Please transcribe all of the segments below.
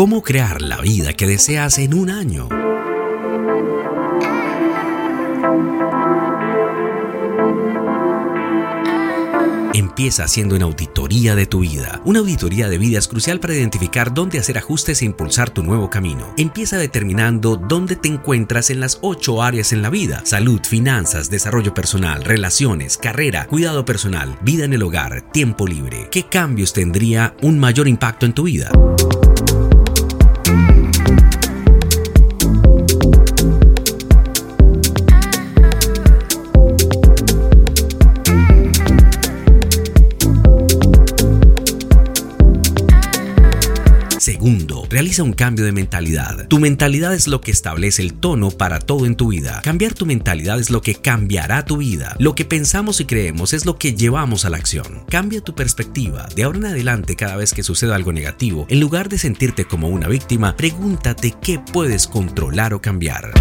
¿Cómo crear la vida que deseas en un año? Empieza haciendo una auditoría de tu vida. Una auditoría de vida es crucial para identificar dónde hacer ajustes e impulsar tu nuevo camino. Empieza determinando dónde te encuentras en las ocho áreas en la vida. Salud, finanzas, desarrollo personal, relaciones, carrera, cuidado personal, vida en el hogar, tiempo libre. ¿Qué cambios tendría un mayor impacto en tu vida? Realiza un cambio de mentalidad. Tu mentalidad es lo que establece el tono para todo en tu vida. Cambiar tu mentalidad es lo que cambiará tu vida. Lo que pensamos y creemos es lo que llevamos a la acción. Cambia tu perspectiva. De ahora en adelante, cada vez que suceda algo negativo, en lugar de sentirte como una víctima, pregúntate qué puedes controlar o cambiar.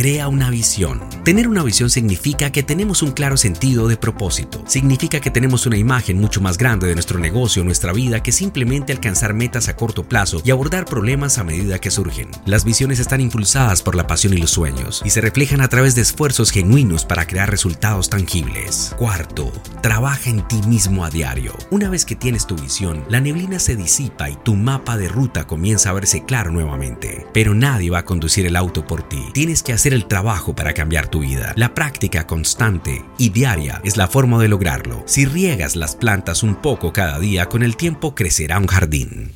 Crea una visión. Tener una visión significa que tenemos un claro sentido de propósito. Significa que tenemos una imagen mucho más grande de nuestro negocio, nuestra vida, que simplemente alcanzar metas a corto plazo y abordar problemas a medida que surgen. Las visiones están impulsadas por la pasión y los sueños y se reflejan a través de esfuerzos genuinos para crear resultados tangibles. Cuarto, trabaja en ti mismo a diario. Una vez que tienes tu visión, la neblina se disipa y tu mapa de ruta comienza a verse claro nuevamente. Pero nadie va a conducir el auto por ti. Tienes que hacer el trabajo para cambiar tu vida. La práctica constante y diaria es la forma de lograrlo. Si riegas las plantas un poco cada día, con el tiempo crecerá un jardín.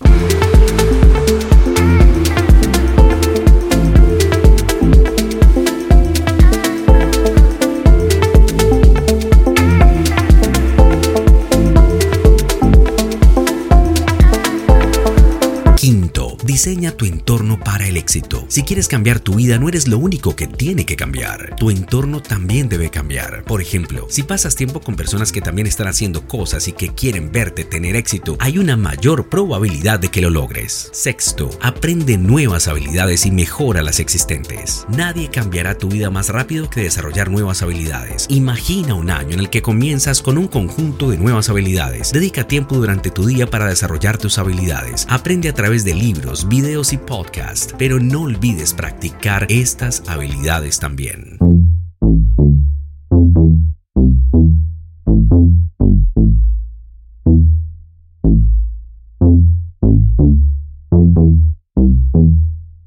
Diseña tu entorno para el éxito. Si quieres cambiar tu vida, no eres lo único que tiene que cambiar. Tu entorno también debe cambiar. Por ejemplo, si pasas tiempo con personas que también están haciendo cosas y que quieren verte tener éxito, hay una mayor probabilidad de que lo logres. Sexto, aprende nuevas habilidades y mejora las existentes. Nadie cambiará tu vida más rápido que desarrollar nuevas habilidades. Imagina un año en el que comienzas con un conjunto de nuevas habilidades. Dedica tiempo durante tu día para desarrollar tus habilidades. Aprende a través de libros, videos y podcasts, pero no olvides practicar estas habilidades también.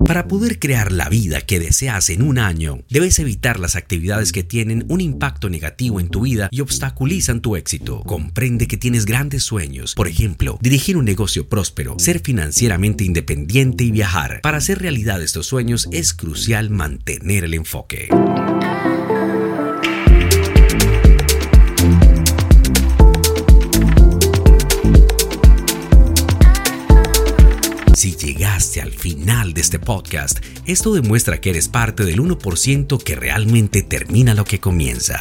Para poder crear la vida que deseas en un año, debes evitar las actividades que tienen un impacto negativo en tu vida y obstaculizan tu éxito. Comprende que tienes grandes sueños, por ejemplo, dirigir un negocio próspero, ser financieramente independiente y viajar. Para hacer realidad estos sueños es crucial mantener el enfoque. Si llegaste al final de este podcast, esto demuestra que eres parte del 1% que realmente termina lo que comienza.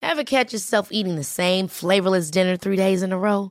Ever catch yourself eating the same flavorless dinner three days in a row?